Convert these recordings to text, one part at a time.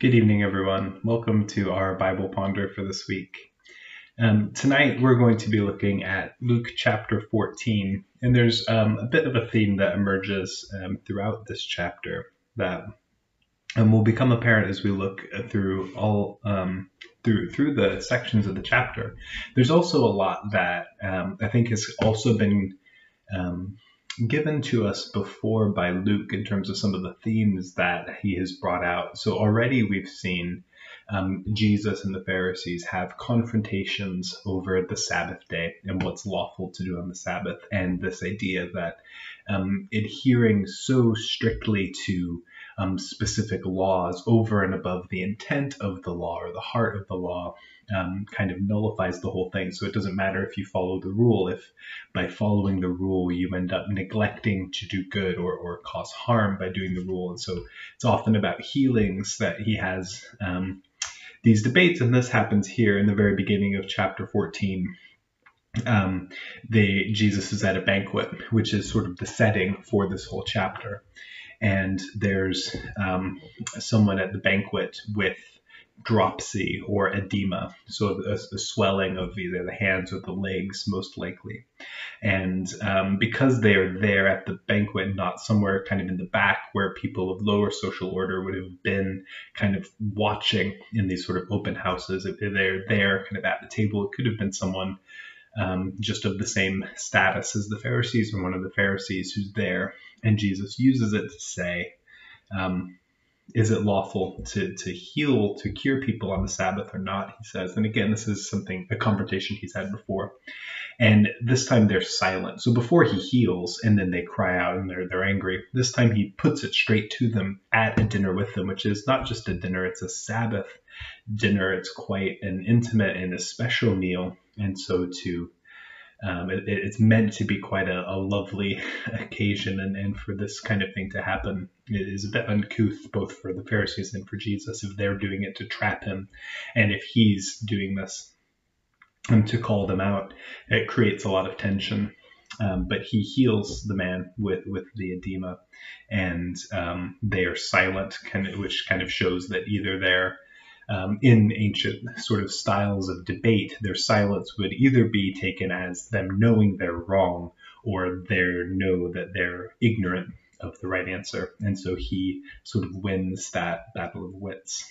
Good evening, everyone. Welcome to our Bible Ponder for this week. Um, tonight, we're going to be looking at Luke chapter 14, and there's um, a bit of a theme that emerges um, throughout this chapter that um, will become apparent as we look through all um, through through the sections of the chapter. There's also a lot that um, I think has also been given to us before by Luke in terms of some of the themes that he has brought out. So already we've seen um, Jesus and the Pharisees have confrontations over the Sabbath day and what's lawful to do on the Sabbath, and this idea that um, adhering so strictly to um, specific laws over and above the intent of the law or the heart of the law um, kind of nullifies the whole thing. So it doesn't matter if you follow the rule, if by following the rule you end up neglecting to do good or, or cause harm by doing the rule. And so it's often about healings that he has um, these debates, and this happens here in the very beginning of chapter 14. Um, Jesus is at a banquet, which is sort of the setting for this whole chapter. And there's um, someone at the banquet with dropsy or edema, so a, a, swelling of either the hands or the legs, most likely. And um, because they are there at the banquet, not somewhere kind of in the back where people of lower social order would have been kind of watching in these sort of open houses, if they're there kind of at the table, it could have been someone um, just of the same status as the Pharisees or one of the Pharisees who's there. And Jesus uses it to say, um, is it lawful to, to heal, to cure people on the Sabbath or not? He says. And again, this is something, a confrontation he's had before. And this time they're silent. So before he heals and then they cry out and they're, they're angry, this time he puts it straight to them at a dinner with them, which is not just a dinner, it's a Sabbath dinner. It's quite an intimate and a special meal. And so to um, it, it's meant to be quite a, a lovely occasion, and, and for this kind of thing to happen, it is a bit uncouth both for the Pharisees and for Jesus if they're doing it to trap him, and if he's doing this and to call them out, it creates a lot of tension. Um, but he heals the man with with the edema, and um, they are silent, kind of, which kind of shows that either they're um, in ancient sort of styles of debate, their silence would either be taken as them knowing they're wrong or they know that they're ignorant of the right answer. And so he sort of wins that battle of wits.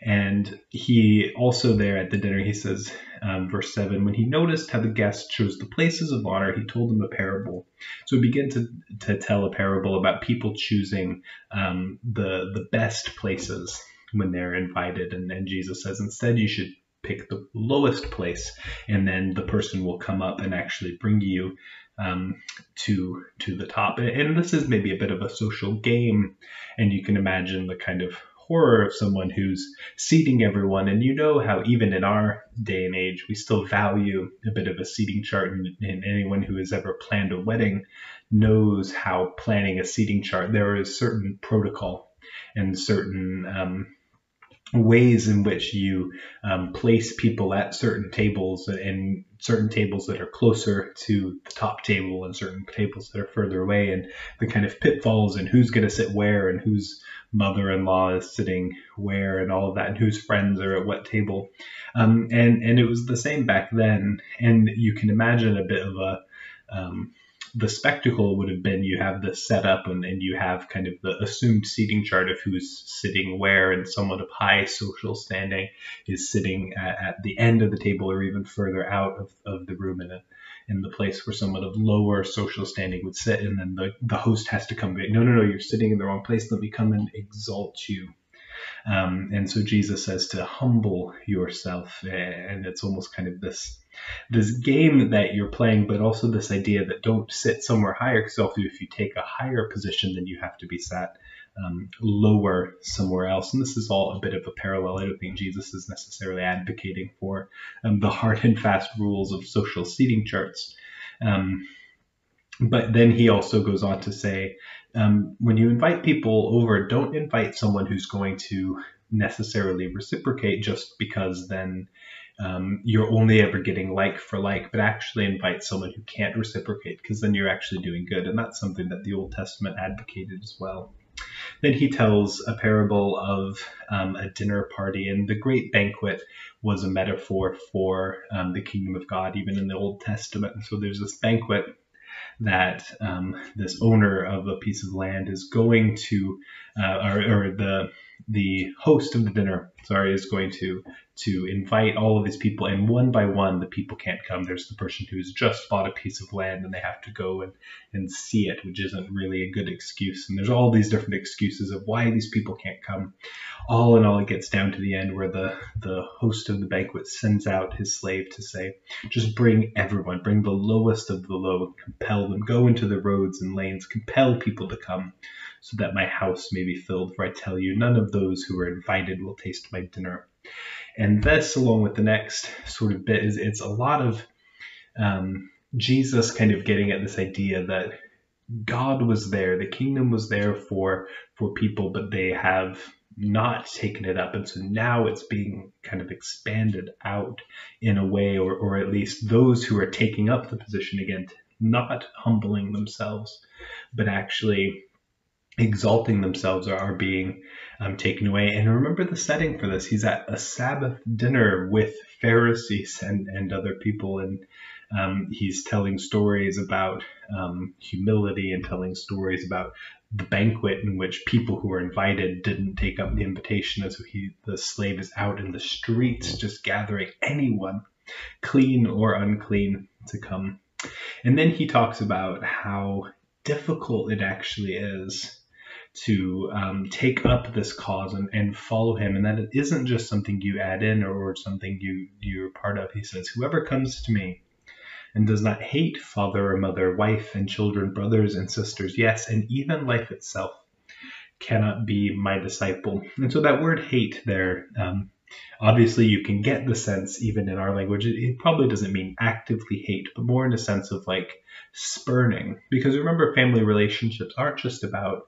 And he also there at the dinner, he says, um, verse 7, when he noticed how the guests chose the places of honor, he told them a parable. So he began to, to tell a parable about people choosing um, the, the best places when they're invited. And then Jesus says, instead, you should pick the lowest place, and then the person will come up and actually bring you um, to to the top. And this is maybe a bit of a social game, and you can imagine the kind of horror of someone who's seating everyone. And you know how even in our day and age, we still value a bit of a seating chart, and, and anyone who has ever planned a wedding knows how planning a seating chart there is certain protocol and certain um, ways in which you um, place people at certain tables and certain tables that are closer to the top table and certain tables that are further away and the kind of pitfalls and who's going to sit where and whose mother-in-law is sitting where and all of that and whose friends are at what table. Um, and and it was the same back then and you can imagine a bit of a um, the spectacle would have been you have this set up and, and you have kind of the assumed seating chart of who's sitting where and someone of high social standing is sitting at, at the end of the table or even further out of, of the room in a in the place where someone of lower social standing would sit and then the, the host has to come. Back no no no you're sitting in the wrong place. Let me come and exalt you um, and so jesus says to humble yourself and it's almost kind of this this game that you're playing, but also this idea that don't sit somewhere higher because if you take a higher position, then you have to be sat um, lower somewhere else. And this is all a bit of a parallel. I don't think Jesus is necessarily advocating for um, the hard and fast rules of social seating charts. Um, but then he also goes on to say, um, when you invite people over, don't invite someone who's going to necessarily reciprocate just because then um, you're only ever getting like for like, but actually invite someone who can't reciprocate because then you're actually doing good. And that's something that the Old Testament advocated as well. Then he tells a parable of um, a dinner party, and the great banquet was a metaphor for um, the kingdom of God, even in the Old Testament. So there's this banquet that um, this owner of a piece of land is going to, uh, or, or the the host of the dinner, sorry, is going to to invite all of these people, and one by one, the people can't come. There's the person who's just bought a piece of land, and they have to go and and see it, which isn't really a good excuse. And there's all these different excuses of why these people can't come. All in all, it gets down to the end where the the host of the banquet sends out his slave to say, just bring everyone, bring the lowest of the low, compel them, go into the roads and lanes, compel people to come so that my house may be filled. For I tell you, none of those who are invited will taste my dinner. And this, along with the next sort of bit, is it's a lot of um, Jesus kind of getting at this idea that God was there, the kingdom was there for for people, but they have not taken it up, and so now it's being kind of expanded out in a way, or or at least those who are taking up the position again, not humbling themselves, but actually exalting themselves are, being um, taken away. And remember the setting for this. He's at a Sabbath dinner with Pharisees and, and other people, and um, he's telling stories about um, humility and telling stories about the banquet in which people who were invited didn't take up the invitation, and so he, the slave is out in the streets just gathering anyone, clean or unclean, to come. And then he talks about how difficult it actually is to um, take up this cause and, and follow him, and that it isn't just something you add in or, or something you you're part of. He says, "Whoever comes to me and does not hate father or mother, wife and children, brothers and sisters, yes, and even life itself, cannot be my disciple." And so that word "hate" there. Um, obviously, you can get the sense, even in our language, it, probably doesn't mean actively hate, but more in a sense of like spurning. Because remember, family relationships aren't just about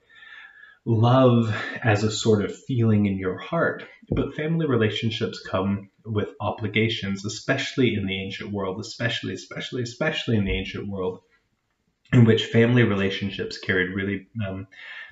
love as a sort of feeling in your heart. But family relationships come with obligations, especially in the ancient world, especially, especially, especially in the ancient world, in which family relationships carried really um,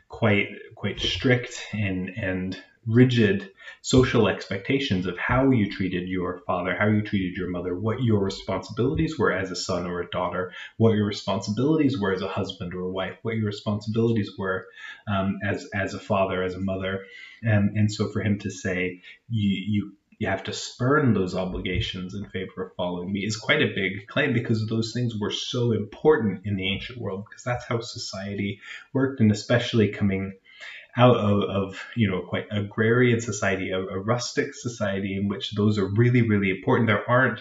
quite quite strict and and rigid social expectations of how you treated your father, how you treated your mother, what your responsibilities were as a son or a daughter, what your responsibilities were as a husband or a wife, what your responsibilities were um, as as a father, as a mother, and and so for him to say you you you have to spurn those obligations in favor of following me is quite a big claim because those things were so important in the ancient world because that's how society worked and especially coming out of, of you know quite agrarian society, a, a, rustic society in which those are really really important. There aren't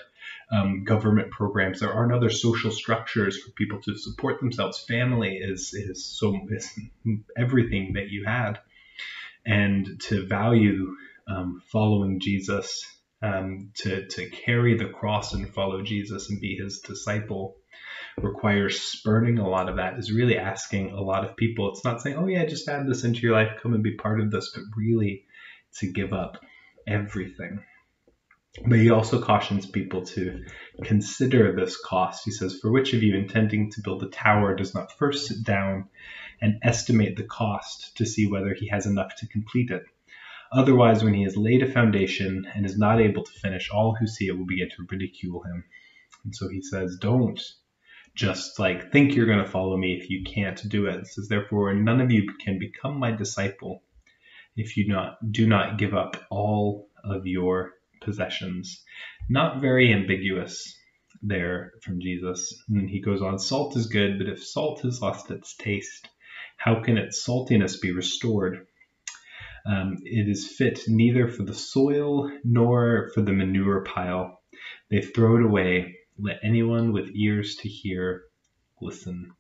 um, government programs, there aren't other social structures for people to support themselves. Family is is so is everything that you had, and to value um, following Jesus, um, to to carry the cross and follow Jesus and be His disciple requires spurning a lot of that is really asking a lot of people. It's not saying, oh, yeah, just add this into your life, come and be part of this, but really to give up everything. But he also cautions people to consider this cost. He says, For which of you intending to build a tower does not first sit down and estimate the cost to see whether he has enough to complete it? Otherwise, when he has laid a foundation and is not able to finish, all who see it will begin to ridicule him. And so he says, Don't just like think you're going to follow me if you can't do it. It says, therefore, none of you can become my disciple if you not do not give up all of your possessions. Not very ambiguous there from Jesus. And he goes on, salt is good, but if salt has lost its taste, how can its saltiness be restored? Um, it is fit neither for the soil nor for the manure pile. They throw it away let anyone with ears to hear listen.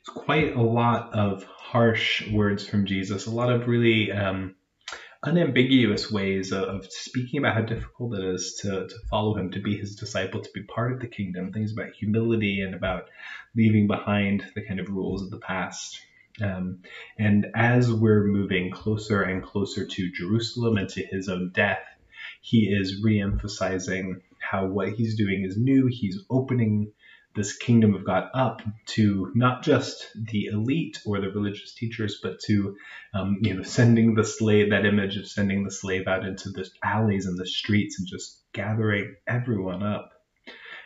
It's quite a lot of harsh words from Jesus, a lot of really um, unambiguous ways of, speaking about how difficult it is to, to follow him, to be his disciple, to be part of the kingdom, things about humility and about leaving behind the kind of rules of the past. Um, and as we're moving closer and closer to Jerusalem and to his own death, he is re-emphasizing how what he's doing is new. He's opening this kingdom of God up to not just the elite or the religious teachers, but to um, you know sending the slave that image of sending the slave out into the alleys and the streets and just gathering everyone up.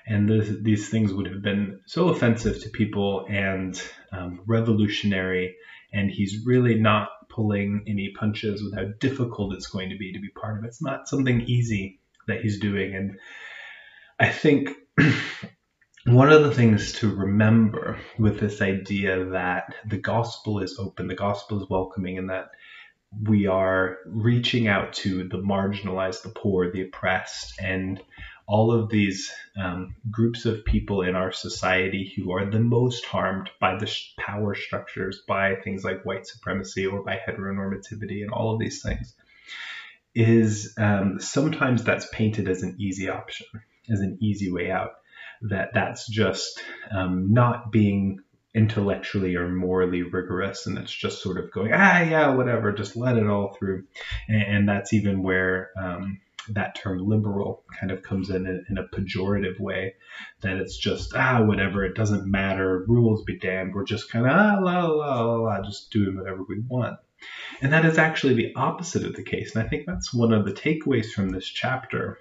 And this, these things would have been so offensive to people and um, revolutionary. And he's really not pulling any punches with how difficult it's going to be to be part of it. It's not something easy that he's doing. And I think one of the things to remember with this idea that the gospel is open, the gospel is welcoming, and that we are reaching out to the marginalized, the poor, the oppressed, and all of these um, groups of people in our society who are the most harmed by the power structures, by things like white supremacy or by heteronormativity and all of these things, is um, sometimes that's painted as an easy option, as an easy way out that that's just um, not being intellectually or morally rigorous and it's just sort of going ah yeah whatever just let it all through. And, and that's even where um, that term liberal kind of comes in, in in a pejorative way that it's just ah whatever it doesn't matter rules be damned we're just kind of ah la la la la just doing whatever we want. And that is actually the opposite of the case and i think that's one of the takeaways from this chapter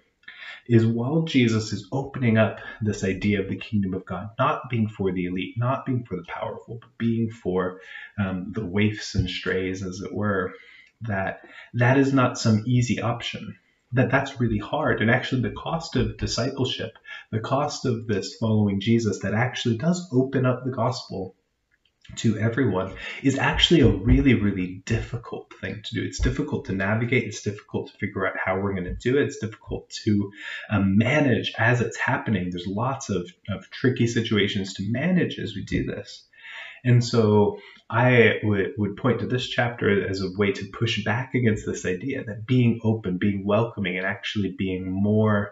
is while Jesus is opening up this idea of the kingdom of God, not being for the elite, not being for the powerful, but being for um, the waifs and strays, as it were, that that is not some easy option. That that's really hard, and actually the cost of discipleship, the cost of this following Jesus, that actually does open up the gospel to everyone is actually a really, really difficult thing to do. It's difficult to navigate. It's difficult to figure out how we're going to do it. It's difficult to um, manage as it's happening. There's lots of, of tricky situations to manage as we do this. And so I would, would point to this chapter as a way to push back against this idea that being open, being welcoming, and actually being more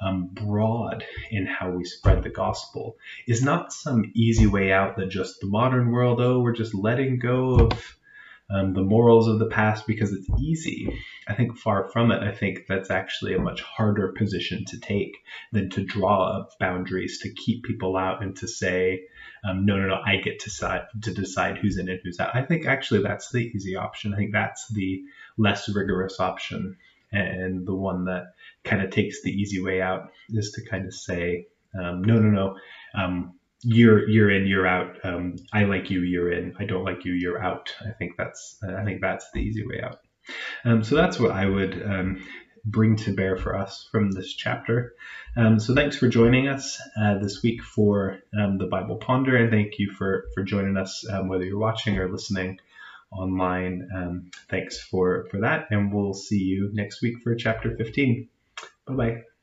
um, broad in how we spread the gospel is not some easy way out that just the modern world, oh, we're just letting go of um, the morals of the past because it's easy. I think far from it. I think that's actually a much harder position to take than to draw up boundaries to keep people out and to say, um, no, no, no, I get to decide, to decide who's in and who's out. I think actually that's the easy option. I think that's the less rigorous option and the one that kind of takes the easy way out is to kind of say, um, no, no, no, um, you're you're in, you're out. Um, I like you, you're in. I don't like you, you're out. I think that's I think that's the easy way out. Um, so that's what I would um, bring to bear for us from this chapter. Um, so thanks for joining us uh, this week for um, the Bible Ponder, and thank you for for joining us, um, whether you're watching or listening online. Um, thanks for for that, and we'll see you next week for chapter 15. Bye bye.